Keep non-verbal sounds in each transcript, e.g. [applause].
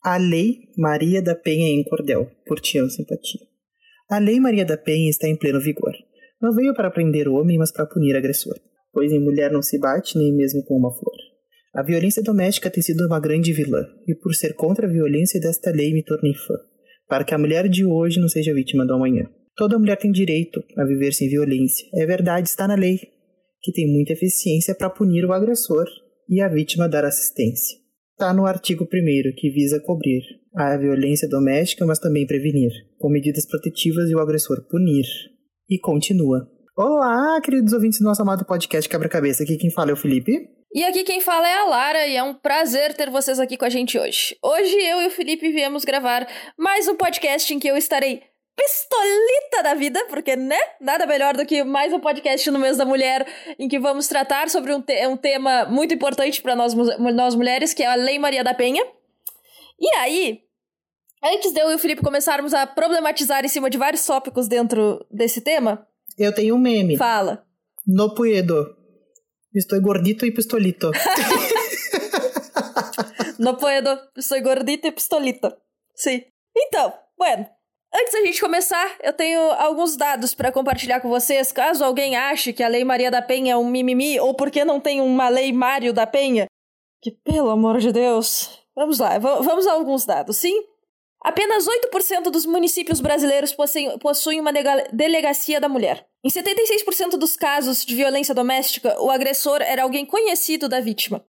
A Lei Maria da Penha em Cordel, por Tião Simpatia. A Lei Maria da Penha está em pleno vigor. Não veio para prender o homem, mas para punir o agressor. Pois em mulher não se bate, nem mesmo com uma flor. A violência doméstica tem sido uma grande vilã, e por ser contra a violência desta lei me tornei fã, para que a mulher de hoje não seja vítima do amanhã. Toda mulher tem direito a viver sem violência. É verdade, está na lei, que tem muita eficiência para punir o agressor e a vítima dar assistência. Está no artigo 1 que visa cobrir a violência doméstica, mas também prevenir, com medidas protetivas e o agressor punir. E continua. Olá, queridos ouvintes do nosso amado podcast Quebra-Cabeça. Aqui quem fala é o Felipe. E aqui quem fala é a Lara e é um prazer ter vocês aqui com a gente hoje. Hoje eu e o Felipe viemos gravar mais um podcast em que eu estarei pistolita da vida, porque, né? Nada melhor do que mais um podcast no mês da mulher em que vamos tratar sobre um, te um tema muito importante para nós, nós mulheres, que é a Lei Maria da Penha. E aí, antes de eu e o Felipe começarmos a problematizar em cima de vários tópicos dentro desse tema. Eu tenho um meme. Fala. No puedo. Estou gordito e pistolito. [laughs] no puedo, estou gordito e pistolito. Sim. Então, bueno, Antes da gente começar, eu tenho alguns dados para compartilhar com vocês, caso alguém ache que a Lei Maria da Penha é um mimimi, ou porque não tem uma Lei Mário da Penha. Que, pelo amor de Deus. Vamos lá, vamos a alguns dados, sim? Apenas 8% dos municípios brasileiros possuem, possuem uma delegacia da mulher. Em 76% dos casos de violência doméstica, o agressor era alguém conhecido da vítima.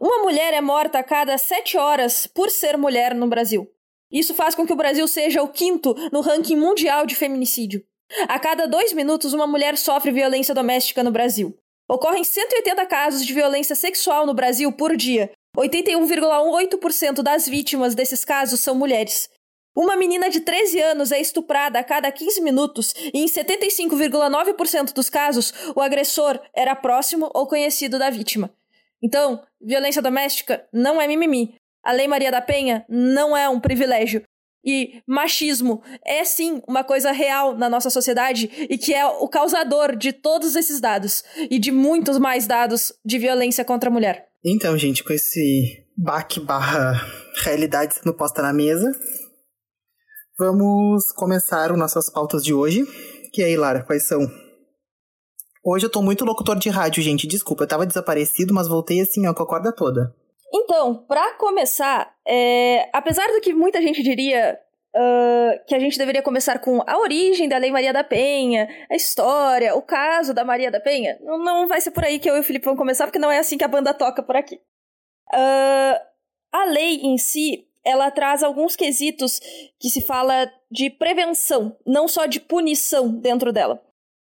Uma mulher é morta a cada 7 horas por ser mulher no Brasil. Isso faz com que o Brasil seja o quinto no ranking mundial de feminicídio. A cada dois minutos, uma mulher sofre violência doméstica no Brasil. Ocorrem 180 casos de violência sexual no Brasil por dia. 81,8% das vítimas desses casos são mulheres. Uma menina de 13 anos é estuprada a cada 15 minutos e em 75,9% dos casos o agressor era próximo ou conhecido da vítima. Então, violência doméstica não é mimimi. A Lei Maria da Penha não é um privilégio. E machismo é sim uma coisa real na nossa sociedade e que é o causador de todos esses dados e de muitos mais dados de violência contra a mulher. Então, gente, com esse baque barra realidade sendo posta na mesa, Vamos começar as nossas pautas de hoje. Que aí, Lara, quais são? Hoje eu tô muito locutor de rádio, gente. Desculpa, eu tava desaparecido, mas voltei assim, ó, com a corda toda. Então, para começar, é... apesar do que muita gente diria uh, que a gente deveria começar com a origem da Lei Maria da Penha, a história, o caso da Maria da Penha, não, não vai ser por aí que eu e o Felipe vamos começar, porque não é assim que a banda toca por aqui. Uh, a lei em si, ela traz alguns quesitos que se fala de prevenção, não só de punição dentro dela.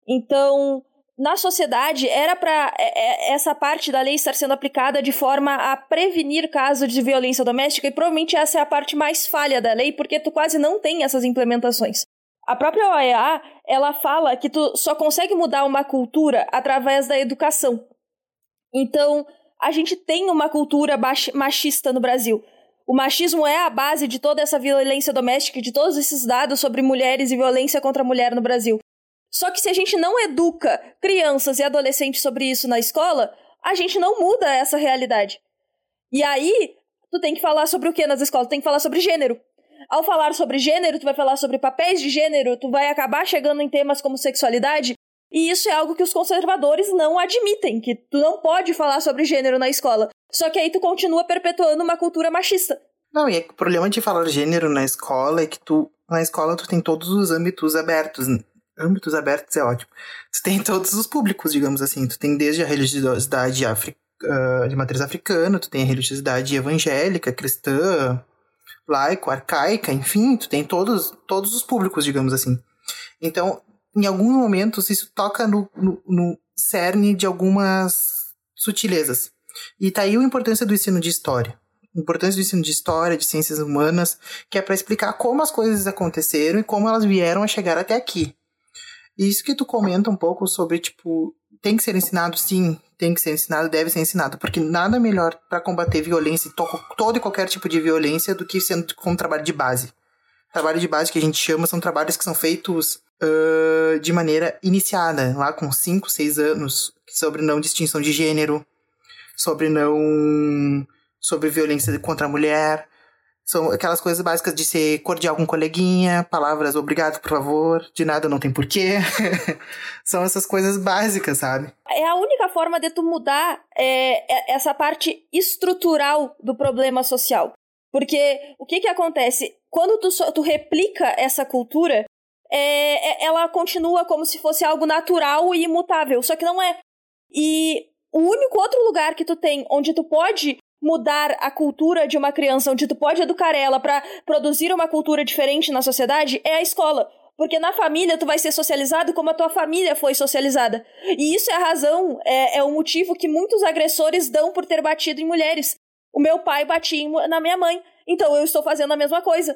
Então, na sociedade, era para é, é, essa parte da lei estar sendo aplicada de forma a prevenir casos de violência doméstica, e provavelmente essa é a parte mais falha da lei, porque tu quase não tem essas implementações. A própria OEA, ela fala que tu só consegue mudar uma cultura através da educação. Então, a gente tem uma cultura machista no Brasil. O machismo é a base de toda essa violência doméstica de todos esses dados sobre mulheres e violência contra a mulher no Brasil. Só que se a gente não educa crianças e adolescentes sobre isso na escola, a gente não muda essa realidade. E aí, tu tem que falar sobre o que nas escolas? Tu tem que falar sobre gênero. Ao falar sobre gênero, tu vai falar sobre papéis de gênero, tu vai acabar chegando em temas como sexualidade, e isso é algo que os conservadores não admitem, que tu não pode falar sobre gênero na escola. Só que aí tu continua perpetuando uma cultura machista. Não, e o problema de falar gênero na escola é que tu, na escola tu tem todos os âmbitos abertos. Âmbitos abertos é ótimo. Tu tem [laughs] todos os públicos, digamos assim. Tu tem desde a religiosidade africana ah, de matriz africana, tu tem a religiosidade evangélica, cristã, laico, arcaica, enfim, tu tem todos, todos os públicos, digamos assim. Então, em alguns momentos, isso toca no, no, no cerne de algumas sutilezas. E tá aí a importância do ensino de história. Importância do ensino de história, de ciências humanas, que é para explicar como as coisas aconteceram e como elas vieram a chegar até aqui. E isso que tu comenta um pouco sobre, tipo, tem que ser ensinado sim, tem que ser ensinado, deve ser ensinado, porque nada melhor para combater violência, todo e qualquer tipo de violência, do que sendo como trabalho de base. Trabalho de base que a gente chama são trabalhos que são feitos uh, de maneira iniciada, lá com 5, 6 anos, sobre não distinção de gênero, sobre não. sobre violência contra a mulher, São aquelas coisas básicas de ser cordial com coleguinha, palavras obrigado, por favor, de nada não tem porquê. [laughs] São essas coisas básicas, sabe? É a única forma de tu mudar é, é essa parte estrutural do problema social. Porque o que que acontece? Quando tu, tu replica essa cultura, é, é, ela continua como se fosse algo natural e imutável, só que não é. E o único outro lugar que tu tem onde tu pode mudar a cultura de uma criança, onde tu pode educar ela para produzir uma cultura diferente na sociedade, é a escola. Porque na família tu vai ser socializado como a tua família foi socializada. E isso é a razão, é, é o motivo que muitos agressores dão por ter batido em mulheres. O meu pai batia na minha mãe, então eu estou fazendo a mesma coisa.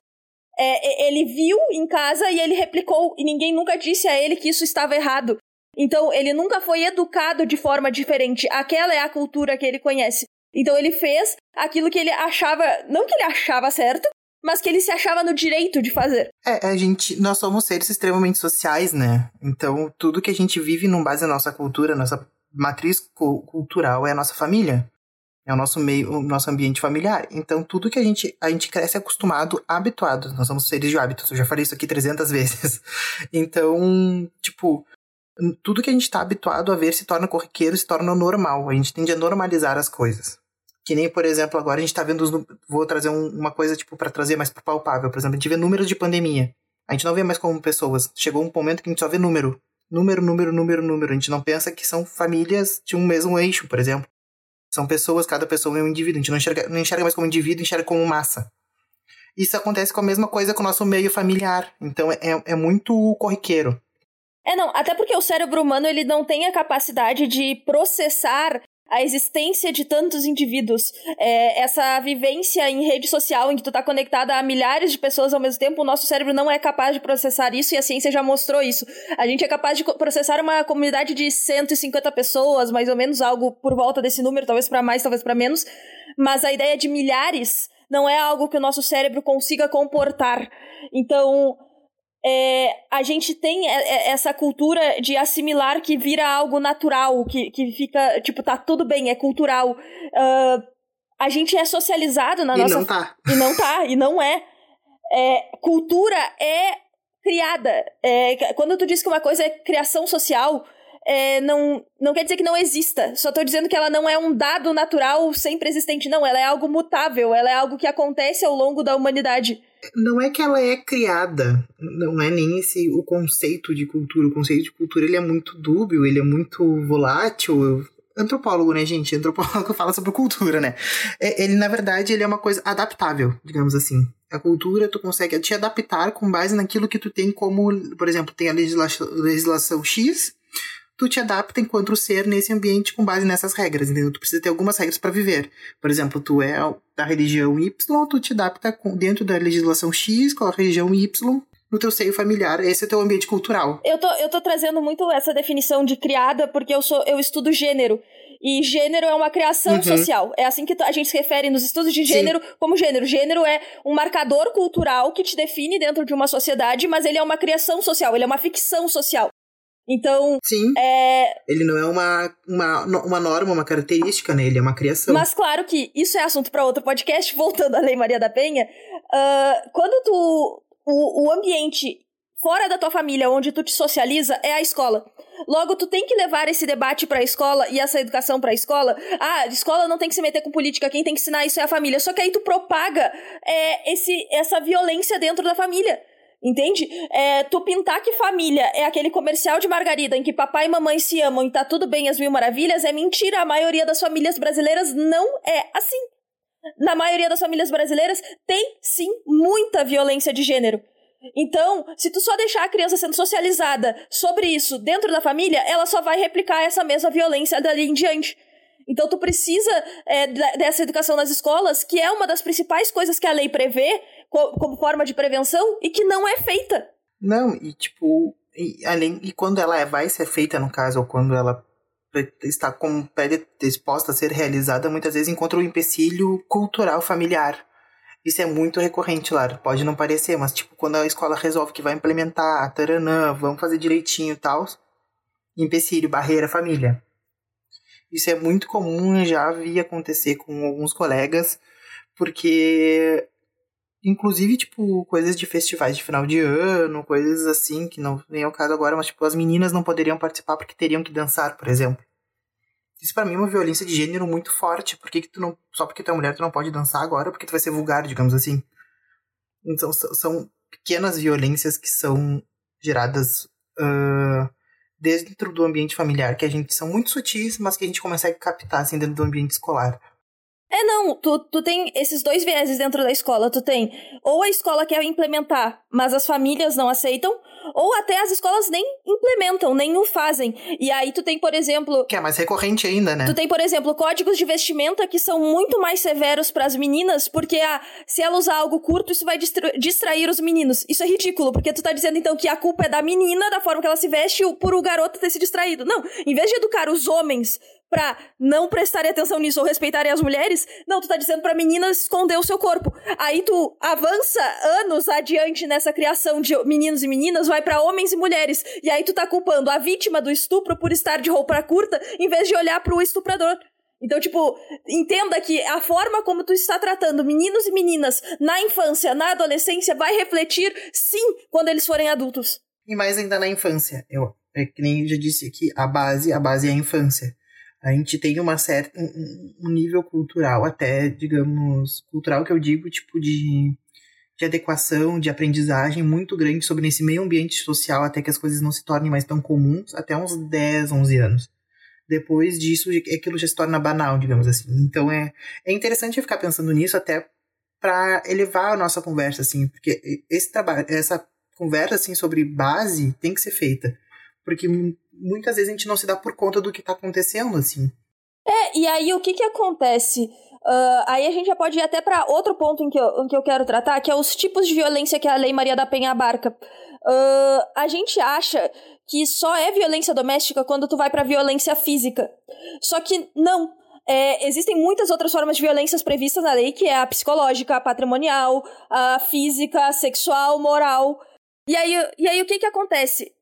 É, ele viu em casa e ele replicou, e ninguém nunca disse a ele que isso estava errado. Então ele nunca foi educado de forma diferente. Aquela é a cultura que ele conhece. Então ele fez aquilo que ele achava, não que ele achava certo, mas que ele se achava no direito de fazer. É, a gente, nós somos seres extremamente sociais, né? Então tudo que a gente vive não base na nossa cultura, nossa matriz cultural é a nossa família. É o nosso meio, o nosso ambiente familiar. Então, tudo que a gente, a gente cresce acostumado, habituado. Nós somos seres de hábitos. Eu já falei isso aqui 300 [laughs] vezes. Então, tipo, tudo que a gente tá habituado a ver se torna corriqueiro, se torna normal. A gente tende a normalizar as coisas. Que nem, por exemplo, agora a gente tá vendo os. Vou trazer um, uma coisa, tipo, para trazer mais palpável. Por exemplo, a gente vê números de pandemia. A gente não vê mais como pessoas. Chegou um momento que a gente só vê número. Número, número, número, número. A gente não pensa que são famílias de um mesmo eixo, por exemplo. São pessoas, cada pessoa é um indivíduo. A gente não enxerga, não enxerga mais como indivíduo, enxerga como massa. Isso acontece com a mesma coisa com o nosso meio familiar. Então é, é muito corriqueiro. É, não, até porque o cérebro humano ele não tem a capacidade de processar a existência de tantos indivíduos. É, essa vivência em rede social em que tu tá conectada a milhares de pessoas ao mesmo tempo, o nosso cérebro não é capaz de processar isso e a ciência já mostrou isso. A gente é capaz de processar uma comunidade de 150 pessoas, mais ou menos algo por volta desse número, talvez para mais, talvez para menos, mas a ideia de milhares não é algo que o nosso cérebro consiga comportar. Então, é, a gente tem essa cultura de assimilar que vira algo natural, que, que fica, tipo, tá tudo bem, é cultural. Uh, a gente é socializado na e nossa. E não tá. E não tá, e não é. é cultura é criada. É, quando tu diz que uma coisa é criação social, é, não, não quer dizer que não exista. Só estou dizendo que ela não é um dado natural sempre existente. Não, ela é algo mutável. Ela é algo que acontece ao longo da humanidade. Não é que ela é criada. Não é nem esse o conceito de cultura. O conceito de cultura ele é muito dúbio, ele é muito volátil. Antropólogo, né, gente? Antropólogo [laughs] fala sobre cultura, né? É, ele, na verdade, ele é uma coisa adaptável, digamos assim. A cultura, tu consegue te adaptar com base naquilo que tu tem como, por exemplo, tem a legislação, legislação X, tu te adapta enquanto ser nesse ambiente com base nessas regras, entendeu? Tu precisa ter algumas regras para viver. Por exemplo, tu é da religião Y, tu te adapta dentro da legislação X com a religião Y no teu seio familiar. Esse é o teu ambiente cultural. Eu tô, eu tô trazendo muito essa definição de criada porque eu sou eu estudo gênero. E gênero é uma criação uhum. social. É assim que a gente se refere nos estudos de gênero Sim. como gênero. Gênero é um marcador cultural que te define dentro de uma sociedade, mas ele é uma criação social, ele é uma ficção social. Então. Sim. É... Ele não é uma, uma, uma norma, uma característica, né? Ele é uma criação. Mas claro que isso é assunto para outro podcast, [laughs] voltando à Lei Maria da Penha. Uh, quando tu. O, o ambiente fora da tua família, onde tu te socializa, é a escola. Logo, tu tem que levar esse debate para a escola e essa educação para a escola. Ah, a escola não tem que se meter com política, quem tem que ensinar isso é a família. Só que aí tu propaga é, esse, essa violência dentro da família. Entende? É, tu pintar que família é aquele comercial de margarida em que papai e mamãe se amam e tá tudo bem as mil maravilhas é mentira. A maioria das famílias brasileiras não é assim. Na maioria das famílias brasileiras tem sim muita violência de gênero. Então, se tu só deixar a criança sendo socializada sobre isso dentro da família, ela só vai replicar essa mesma violência dali em diante. Então, tu precisa é, dessa educação nas escolas, que é uma das principais coisas que a lei prevê, como forma de prevenção e que não é feita. Não, e tipo, e, além, e quando ela é, vai ser feita, no caso, ou quando ela está com predisposta a ser realizada, muitas vezes encontra um empecilho cultural familiar. Isso é muito recorrente lá, pode não parecer, mas tipo, quando a escola resolve que vai implementar, taranã, vamos fazer direitinho e tal, empecilho, barreira, família. Isso é muito comum, já vi acontecer com alguns colegas, porque inclusive, tipo, coisas de festivais de final de ano, coisas assim, que não vem ao caso agora, mas, tipo, as meninas não poderiam participar porque teriam que dançar, por exemplo. Isso para mim é uma violência de gênero muito forte. Por que, que tu não. Só porque tu é mulher, tu não pode dançar agora, porque tu vai ser vulgar, digamos assim. Então, são pequenas violências que são geradas uh, dentro do ambiente familiar, que a gente são muito sutis, mas que a gente consegue captar assim, dentro do ambiente escolar. É, não, tu, tu tem esses dois vieses dentro da escola. Tu tem ou a escola quer implementar, mas as famílias não aceitam, ou até as escolas nem implementam, nem o fazem. E aí tu tem, por exemplo. Que é mais recorrente ainda, né? Tu tem, por exemplo, códigos de vestimenta que são muito mais severos para as meninas, porque ah, se ela usar algo curto, isso vai distrair os meninos. Isso é ridículo, porque tu tá dizendo então que a culpa é da menina, da forma que ela se veste, por o garoto ter se distraído. Não, em vez de educar os homens pra não prestarem atenção nisso ou respeitarem as mulheres, não, tu tá dizendo pra meninas esconder o seu corpo. Aí tu avança anos adiante nessa criação de meninos e meninas, vai para homens e mulheres. E aí tu tá culpando a vítima do estupro por estar de roupa curta, em vez de olhar pro estuprador. Então, tipo, entenda que a forma como tu está tratando meninos e meninas na infância, na adolescência, vai refletir, sim, quando eles forem adultos. E mais ainda na infância. Eu, é que nem eu já disse aqui, a base, a base é a infância a gente tem uma certa um, nível cultural até digamos cultural que eu digo tipo de de adequação de aprendizagem muito grande sobre esse meio ambiente social até que as coisas não se tornem mais tão comuns até uns 10 11 anos. Depois disso aquilo já se torna banal digamos assim. Então é é interessante ficar pensando nisso até para elevar a nossa conversa assim porque esse trabalho essa conversa assim sobre base tem que ser feita porque muitas vezes a gente não se dá por conta do que está acontecendo, assim. É, e aí o que que acontece? Uh, aí a gente já pode ir até para outro ponto em que, eu, em que eu quero tratar, que é os tipos de violência que a Lei Maria da Penha abarca. Uh, a gente acha que só é violência doméstica quando tu vai para violência física. Só que não. É, existem muitas outras formas de violências previstas na lei, que é a psicológica, a patrimonial, a física, a sexual, moral. E aí, e aí o que que acontece?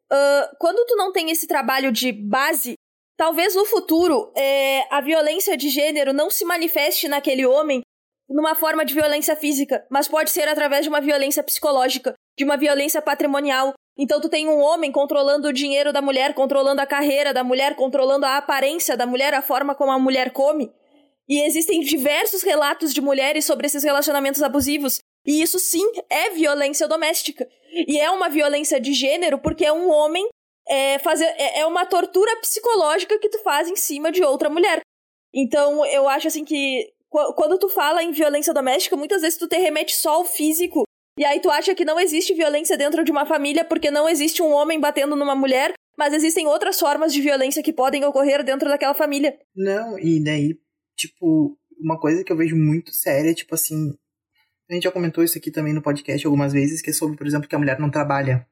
Quando tu não tem esse trabalho de base, talvez no futuro é, a violência de gênero não se manifeste naquele homem numa forma de violência física, mas pode ser através de uma violência psicológica, de uma violência patrimonial. Então tu tem um homem controlando o dinheiro da mulher, controlando a carreira da mulher, controlando a aparência da mulher, a forma como a mulher come. E existem diversos relatos de mulheres sobre esses relacionamentos abusivos. E isso sim é violência doméstica. E é uma violência de gênero porque é um homem é, fazer, é, é uma tortura psicológica que tu faz em cima de outra mulher. Então eu acho assim que quando tu fala em violência doméstica, muitas vezes tu te remete só ao físico. E aí tu acha que não existe violência dentro de uma família porque não existe um homem batendo numa mulher, mas existem outras formas de violência que podem ocorrer dentro daquela família. Não, e daí, tipo, uma coisa que eu vejo muito séria, tipo assim, a gente já comentou isso aqui também no podcast algumas vezes, que é sobre, por exemplo, que a mulher não trabalha.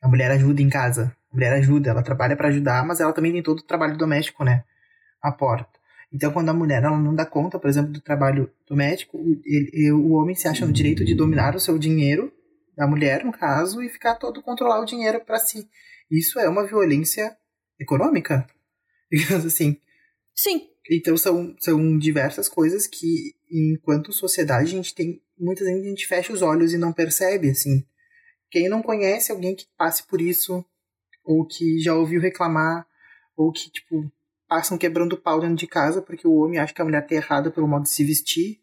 A mulher ajuda em casa. A mulher ajuda, ela trabalha para ajudar, mas ela também tem todo o trabalho doméstico, né? A porta. Então, quando a mulher ela não dá conta, por exemplo, do trabalho doméstico, ele, o homem se acha no direito de dominar o seu dinheiro, da mulher, no caso, e ficar todo controlar o dinheiro para si. Isso é uma violência econômica, [laughs] digamos assim. Sim. Então, são, são diversas coisas que, enquanto sociedade, a gente tem muitas vezes a gente fecha os olhos e não percebe, assim. Quem não conhece alguém que passe por isso, ou que já ouviu reclamar, ou que, tipo, passam quebrando pau dentro de casa porque o homem acha que a mulher tá errada pelo modo de se vestir.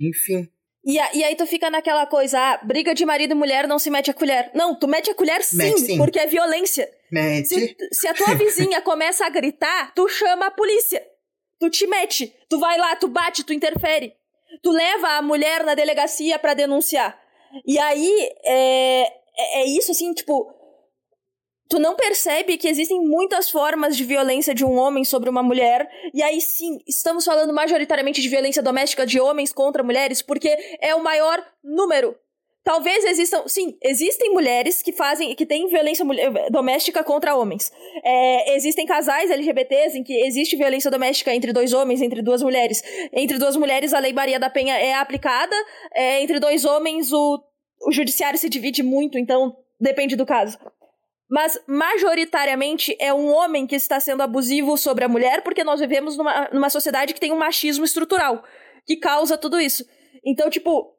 Enfim. E, a, e aí tu fica naquela coisa, ah, briga de marido e mulher não se mete a colher. Não, tu mete a colher sim, mete, sim. porque é violência. Mete. Se, se a tua vizinha [laughs] começa a gritar, tu chama a polícia. Tu te mete. Tu vai lá, tu bate, tu interfere tu leva a mulher na delegacia para denunciar. E aí, é, é, é isso assim, tipo. Tu não percebe que existem muitas formas de violência de um homem sobre uma mulher. E aí sim, estamos falando majoritariamente de violência doméstica de homens contra mulheres, porque é o maior número Talvez existam, sim, existem mulheres que fazem, que têm violência doméstica contra homens. É, existem casais LGBTs em que existe violência doméstica entre dois homens, entre duas mulheres. Entre duas mulheres, a Lei Maria da Penha é aplicada. É, entre dois homens, o, o judiciário se divide muito, então depende do caso. Mas, majoritariamente, é um homem que está sendo abusivo sobre a mulher, porque nós vivemos numa, numa sociedade que tem um machismo estrutural, que causa tudo isso. Então, tipo,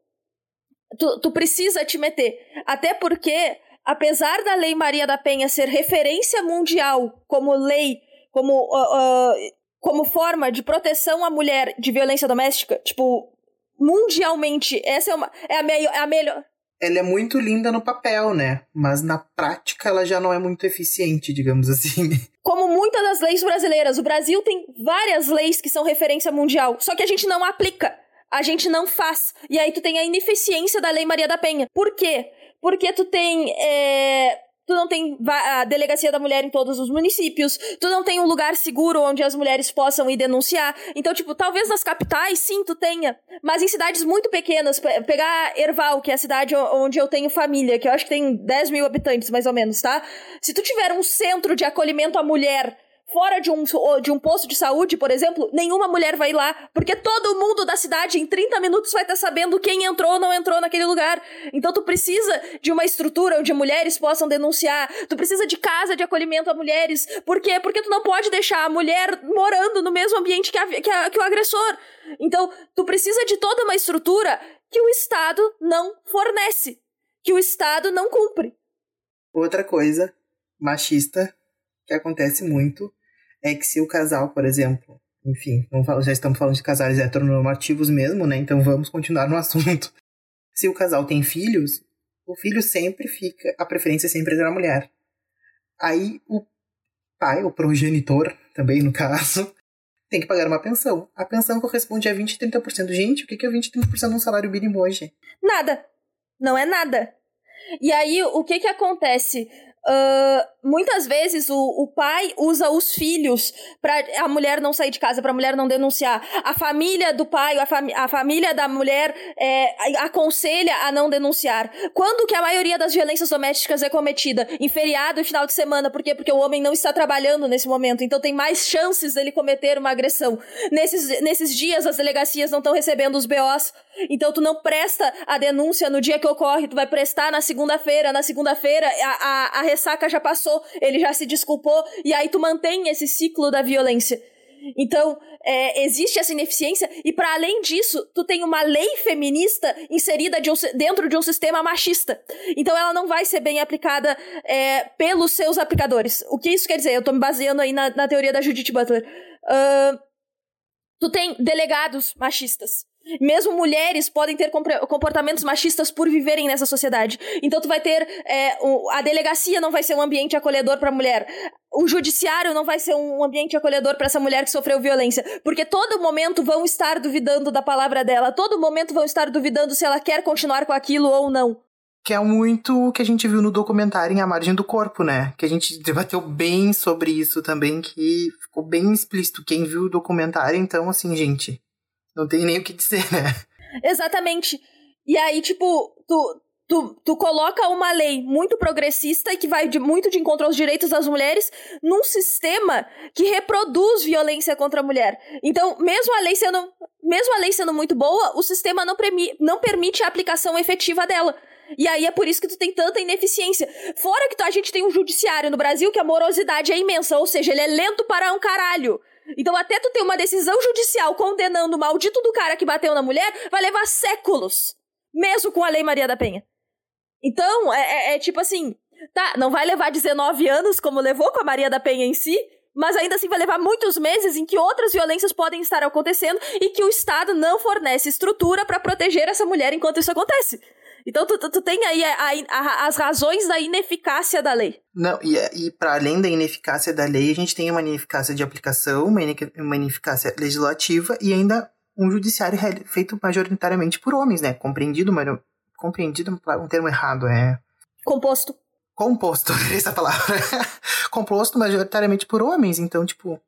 tu, tu precisa te meter. Até porque, apesar da Lei Maria da Penha ser referência mundial como lei, como, uh, uh, como forma de proteção à mulher de violência doméstica, tipo, mundialmente, essa é, uma, é, a, me é a melhor ela é muito linda no papel, né? Mas na prática ela já não é muito eficiente, digamos assim. [laughs] Como muitas das leis brasileiras, o Brasil tem várias leis que são referência mundial, só que a gente não aplica. A gente não faz. E aí tu tem a ineficiência da Lei Maria da Penha. Por quê? Porque tu tem é, Tu não tem a delegacia da mulher em todos os municípios. Tu não tem um lugar seguro onde as mulheres possam ir denunciar. Então, tipo, talvez nas capitais, sim, tu tenha. Mas em cidades muito pequenas, pegar Erval, que é a cidade onde eu tenho família, que eu acho que tem 10 mil habitantes, mais ou menos, tá? Se tu tiver um centro de acolhimento à mulher fora de um, de um posto de saúde, por exemplo, nenhuma mulher vai lá, porque todo mundo da cidade em 30 minutos vai estar sabendo quem entrou ou não entrou naquele lugar. Então tu precisa de uma estrutura onde mulheres possam denunciar, tu precisa de casa de acolhimento a mulheres. Por quê? Porque tu não pode deixar a mulher morando no mesmo ambiente que, a, que, a, que o agressor. Então, tu precisa de toda uma estrutura que o Estado não fornece, que o Estado não cumpre. Outra coisa machista que acontece muito é que se o casal, por exemplo, enfim, já estamos falando de casais heteronormativos mesmo, né? Então vamos continuar no [laughs] assunto. Se o casal tem filhos, o filho sempre fica, a preferência sempre é da mulher. Aí o pai, o progenitor, também no caso, [laughs] tem que pagar uma pensão. A pensão corresponde a 20 e 30%. Gente, o que é 20 e 30% de um salário mínimo hoje? Nada. Não é nada. E aí, o que que acontece? Uh, muitas vezes o, o pai usa os filhos para a mulher não sair de casa, para a mulher não denunciar. A família do pai, a, fami a família da mulher é, aconselha a não denunciar. Quando que a maioria das violências domésticas é cometida? Em feriado e final de semana. Por quê? Porque o homem não está trabalhando nesse momento. Então tem mais chances dele cometer uma agressão. Nesses, nesses dias as delegacias não estão recebendo os BOs. Então tu não presta a denúncia no dia que ocorre, tu vai prestar na segunda-feira. Na segunda-feira a, a, a ressaca já passou, ele já se desculpou, e aí tu mantém esse ciclo da violência. Então, é, existe essa ineficiência, e para além disso, tu tem uma lei feminista inserida de um, dentro de um sistema machista. Então, ela não vai ser bem aplicada é, pelos seus aplicadores. O que isso quer dizer? Eu tô me baseando aí na, na teoria da Judith Butler. Uh, tu tem delegados machistas. Mesmo mulheres podem ter comportamentos machistas por viverem nessa sociedade. Então tu vai ter é, a delegacia não vai ser um ambiente acolhedor para mulher. O judiciário não vai ser um ambiente acolhedor para essa mulher que sofreu violência, porque todo momento vão estar duvidando da palavra dela, todo momento vão estar duvidando se ela quer continuar com aquilo ou não. Que é muito o que a gente viu no documentário em A Margem do Corpo, né? Que a gente debateu bem sobre isso também, que ficou bem explícito. Quem viu o documentário, então, assim, gente, não tem nem o que dizer, né? Exatamente. E aí, tipo, tu, tu, tu coloca uma lei muito progressista e que vai de, muito de encontro aos direitos das mulheres num sistema que reproduz violência contra a mulher. Então, mesmo a lei sendo, mesmo a lei sendo muito boa, o sistema não, premi, não permite a aplicação efetiva dela. E aí é por isso que tu tem tanta ineficiência. Fora que tu, a gente tem um judiciário no Brasil que a morosidade é imensa, ou seja, ele é lento para um caralho. Então, até tu ter uma decisão judicial condenando o maldito do cara que bateu na mulher, vai levar séculos. Mesmo com a Lei Maria da Penha. Então, é, é, é tipo assim. Tá, não vai levar 19 anos, como levou com a Maria da Penha em si, mas ainda assim vai levar muitos meses em que outras violências podem estar acontecendo e que o Estado não fornece estrutura para proteger essa mulher enquanto isso acontece. Então tu, tu, tu tem aí a, a, as razões da ineficácia da lei. Não, e, e para além da ineficácia da lei, a gente tem uma ineficácia de aplicação, uma, uma ineficácia legislativa e ainda um judiciário feito majoritariamente por homens, né? Compreendido, mas compreendido um termo errado, é composto. Composto, [laughs] essa palavra. Composto majoritariamente por homens, então tipo,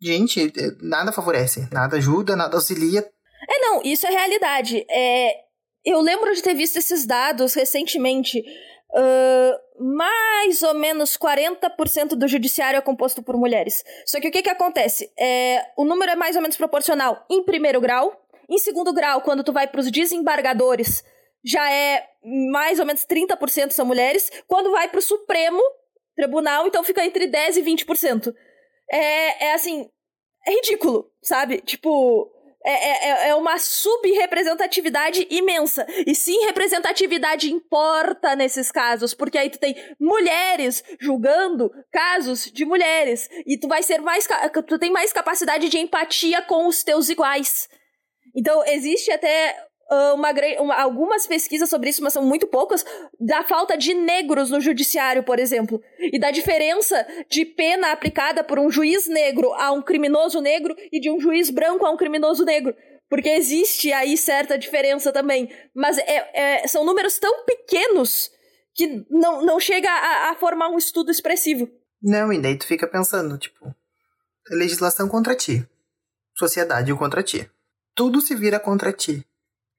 gente, nada favorece, nada ajuda, nada auxilia. É não, isso é realidade. É, eu lembro de ter visto esses dados recentemente. Uh, mais ou menos 40% do judiciário é composto por mulheres. Só que o que, que acontece? É, o número é mais ou menos proporcional em primeiro grau. Em segundo grau, quando tu vai para os desembargadores, já é mais ou menos 30% são mulheres. Quando vai para o Supremo Tribunal, então fica entre 10% e 20%. É, é assim, é ridículo, sabe? Tipo, é, é, é uma subrepresentatividade imensa. E sim, representatividade importa nesses casos, porque aí tu tem mulheres julgando casos de mulheres. E tu vai ser mais. Tu tem mais capacidade de empatia com os teus iguais. Então, existe até uma, uma, algumas pesquisas sobre isso, mas são muito poucas, da falta de negros no judiciário, por exemplo. E da diferença de pena aplicada por um juiz negro a um criminoso negro e de um juiz branco a um criminoso negro. Porque existe aí certa diferença também. Mas é, é, são números tão pequenos que não, não chega a, a formar um estudo expressivo. Não, e daí tu fica pensando, tipo, legislação contra ti. Sociedade contra ti. Tudo se vira contra ti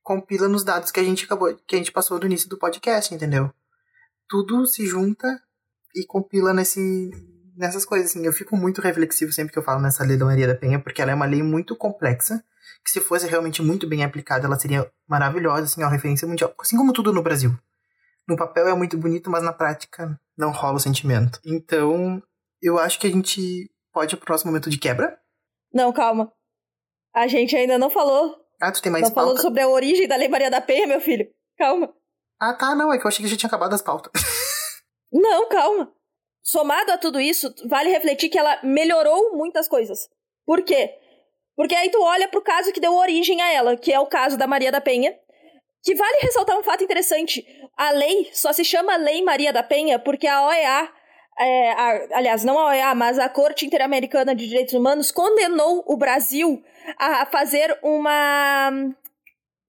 compila nos dados que a gente acabou, que a gente passou do início do podcast, entendeu? Tudo se junta e compila nesse, nessas coisas, assim. Eu fico muito reflexivo sempre que eu falo nessa lei da Maria da Penha, porque ela é uma lei muito complexa, que se fosse realmente muito bem aplicada, ela seria maravilhosa, assim, uma referência mundial. Assim como tudo no Brasil. No papel é muito bonito, mas na prática não rola o sentimento. Então, eu acho que a gente pode ir pro próximo momento de quebra. Não, calma. A gente ainda não falou ah, tu tem mais Tô pauta? falando sobre a origem da Lei Maria da Penha, meu filho. Calma. Ah, tá, não. É que eu achei que já tinha acabado as pautas. [laughs] não, calma. Somado a tudo isso, vale refletir que ela melhorou muitas coisas. Por quê? Porque aí tu olha pro caso que deu origem a ela, que é o caso da Maria da Penha. Que vale ressaltar um fato interessante. A lei só se chama Lei Maria da Penha porque a OEA é, a, aliás, não a OEA, mas a Corte Interamericana de Direitos Humanos condenou o Brasil a fazer uma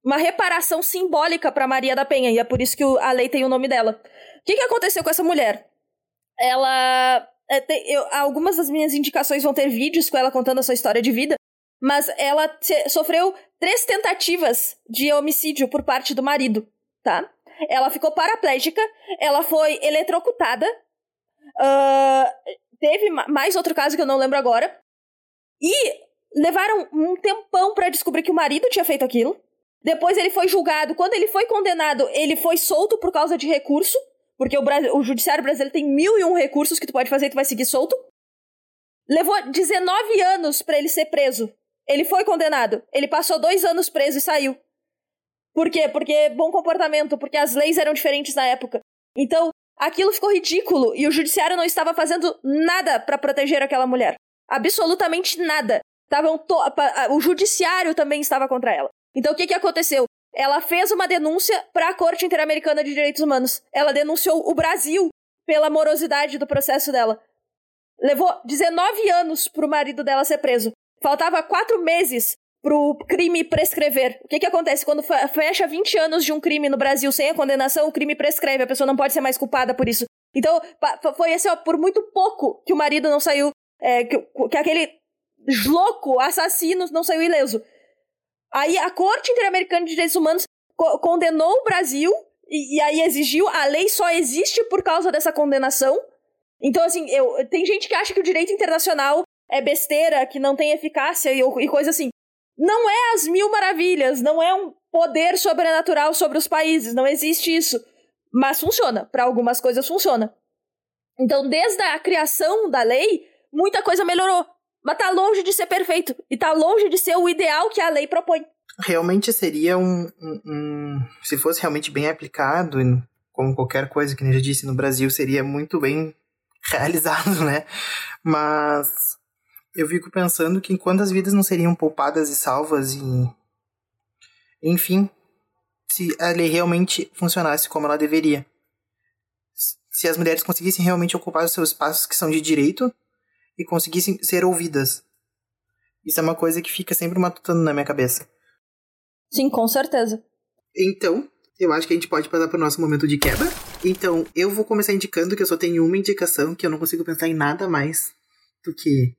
uma reparação simbólica para Maria da Penha, e é por isso que a lei tem o nome dela. O que, que aconteceu com essa mulher? Ela. É, tem, eu, algumas das minhas indicações vão ter vídeos com ela contando a sua história de vida, mas ela te, sofreu três tentativas de homicídio por parte do marido, tá? Ela ficou paraplégica, ela foi eletrocutada, uh, teve mais outro caso que eu não lembro agora, e levaram um tempão para descobrir que o marido tinha feito aquilo. Depois ele foi julgado. Quando ele foi condenado, ele foi solto por causa de recurso. Porque o, Brasil, o judiciário brasileiro tem mil e um recursos que tu pode fazer e tu vai seguir solto. Levou 19 anos para ele ser preso. Ele foi condenado. Ele passou dois anos preso e saiu. Por quê? Porque bom comportamento, porque as leis eram diferentes na época. Então, aquilo ficou ridículo e o judiciário não estava fazendo nada para proteger aquela mulher. Absolutamente nada. Estavam to... O judiciário também estava contra ela. Então o que, que aconteceu? Ela fez uma denúncia para a Corte Interamericana de Direitos Humanos. Ela denunciou o Brasil pela morosidade do processo dela. Levou 19 anos para o marido dela ser preso. Faltava quatro meses para o crime prescrever. O que, que acontece? Quando fecha 20 anos de um crime no Brasil sem a condenação, o crime prescreve, a pessoa não pode ser mais culpada por isso. Então, foi assim, ó, por muito pouco que o marido não saiu. É, que, que aquele louco, assassino, não saiu ileso. Aí a Corte Interamericana de Direitos Humanos co condenou o Brasil e, e, aí exigiu, a lei só existe por causa dessa condenação. Então, assim, eu, tem gente que acha que o direito internacional é besteira, que não tem eficácia e, e coisa assim. Não é as mil maravilhas, não é um poder sobrenatural sobre os países, não existe isso. Mas funciona, para algumas coisas funciona. Então, desde a criação da lei, muita coisa melhorou. Mas tá longe de ser perfeito. E tá longe de ser o ideal que a lei propõe. Realmente seria um. um, um se fosse realmente bem aplicado, como qualquer coisa que nem já disse no Brasil, seria muito bem [laughs] realizado, né? Mas eu fico pensando que enquanto as vidas não seriam poupadas e salvas e. Enfim, se a lei realmente funcionasse como ela deveria. Se as mulheres conseguissem realmente ocupar os seus espaços que são de direito, e conseguissem ser ouvidas. Isso é uma coisa que fica sempre matutando na minha cabeça. Sim, com certeza. Então, eu acho que a gente pode passar para o nosso momento de quebra. Então, eu vou começar indicando que eu só tenho uma indicação, que eu não consigo pensar em nada mais do que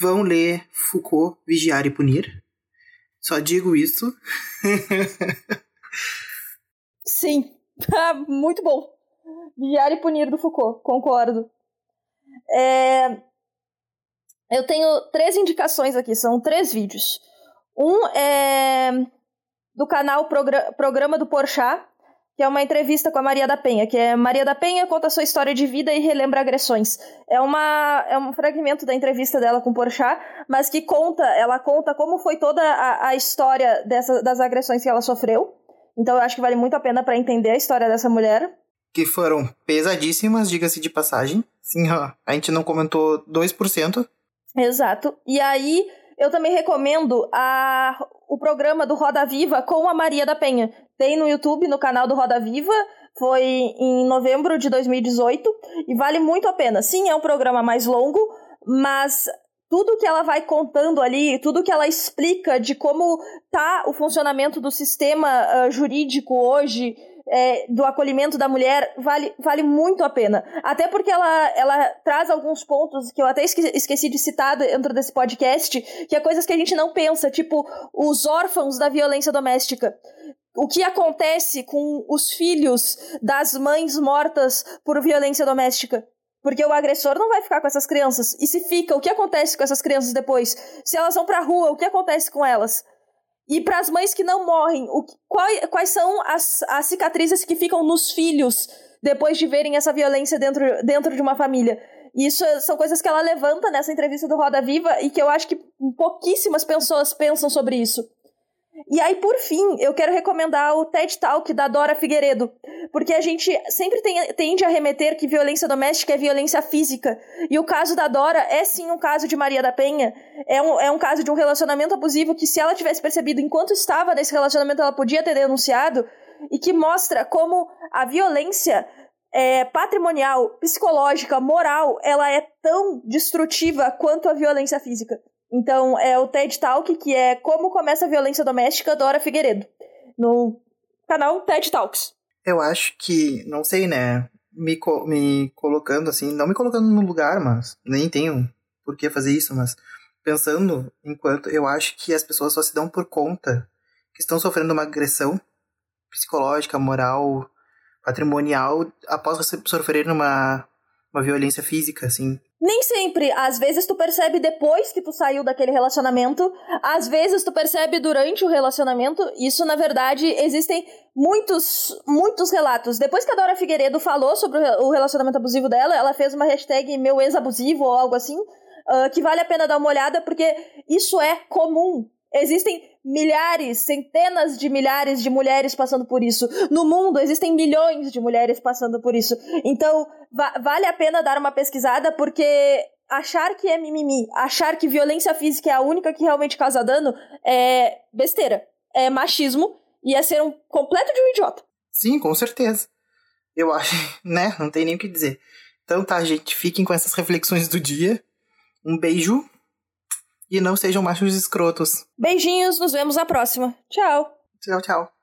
vão ler Foucault, Vigiar e Punir. Só digo isso. [laughs] Sim, [laughs] muito bom. Vigiar e Punir do Foucault, concordo. É, eu tenho três indicações aqui, são três vídeos. Um é do canal Progra Programa do Porchat, que é uma entrevista com a Maria da Penha, que é Maria da Penha conta sua história de vida e relembra agressões. É, uma, é um fragmento da entrevista dela com Porchat, mas que conta, ela conta como foi toda a, a história dessa, das agressões que ela sofreu. Então eu acho que vale muito a pena para entender a história dessa mulher. Que foram pesadíssimas, diga-se de passagem. Sim, a gente não comentou 2%. Exato. E aí, eu também recomendo a, o programa do Roda Viva com a Maria da Penha. Tem no YouTube, no canal do Roda Viva. Foi em novembro de 2018 e vale muito a pena. Sim, é um programa mais longo, mas tudo que ela vai contando ali, tudo que ela explica de como tá o funcionamento do sistema uh, jurídico hoje, é, do acolhimento da mulher vale, vale muito a pena. Até porque ela, ela traz alguns pontos que eu até esqueci de citar dentro desse podcast, que é coisas que a gente não pensa, tipo os órfãos da violência doméstica. O que acontece com os filhos das mães mortas por violência doméstica? Porque o agressor não vai ficar com essas crianças. E se fica, o que acontece com essas crianças depois? Se elas vão pra rua, o que acontece com elas? E para as mães que não morrem, o, qual, quais são as, as cicatrizes que ficam nos filhos depois de verem essa violência dentro, dentro de uma família? Isso são coisas que ela levanta nessa entrevista do Roda Viva e que eu acho que pouquíssimas pessoas pensam sobre isso. E aí, por fim, eu quero recomendar o TED Talk da Dora Figueiredo, porque a gente sempre tem, tende a remeter que violência doméstica é violência física. E o caso da Dora é sim um caso de Maria da Penha, é um, é um caso de um relacionamento abusivo que, se ela tivesse percebido enquanto estava nesse relacionamento, ela podia ter denunciado, e que mostra como a violência é, patrimonial, psicológica, moral, ela é tão destrutiva quanto a violência física. Então, é o TED Talk, que é Como Começa a Violência Doméstica, Dora Figueiredo, no canal TED Talks. Eu acho que, não sei, né, me, co me colocando assim, não me colocando no lugar, mas nem tenho por que fazer isso, mas pensando enquanto eu acho que as pessoas só se dão por conta que estão sofrendo uma agressão psicológica, moral, patrimonial após sofrer uma, uma violência física, assim. Nem sempre. Às vezes tu percebe depois que tu saiu daquele relacionamento, às vezes tu percebe durante o relacionamento. Isso, na verdade, existem muitos, muitos relatos. Depois que a Dora Figueiredo falou sobre o relacionamento abusivo dela, ela fez uma hashtag meu ex-abusivo ou algo assim, uh, que vale a pena dar uma olhada, porque isso é comum. Existem milhares, centenas de milhares de mulheres passando por isso. No mundo existem milhões de mulheres passando por isso. Então, va vale a pena dar uma pesquisada porque achar que é mimimi, achar que violência física é a única que realmente causa dano é besteira. É machismo e é ser um completo de um idiota. Sim, com certeza. Eu acho, [laughs] né? Não tem nem o que dizer. Então tá, gente, fiquem com essas reflexões do dia. Um beijo e não sejam machos escrotos. Beijinhos, nos vemos na próxima. Tchau. Tchau, tchau.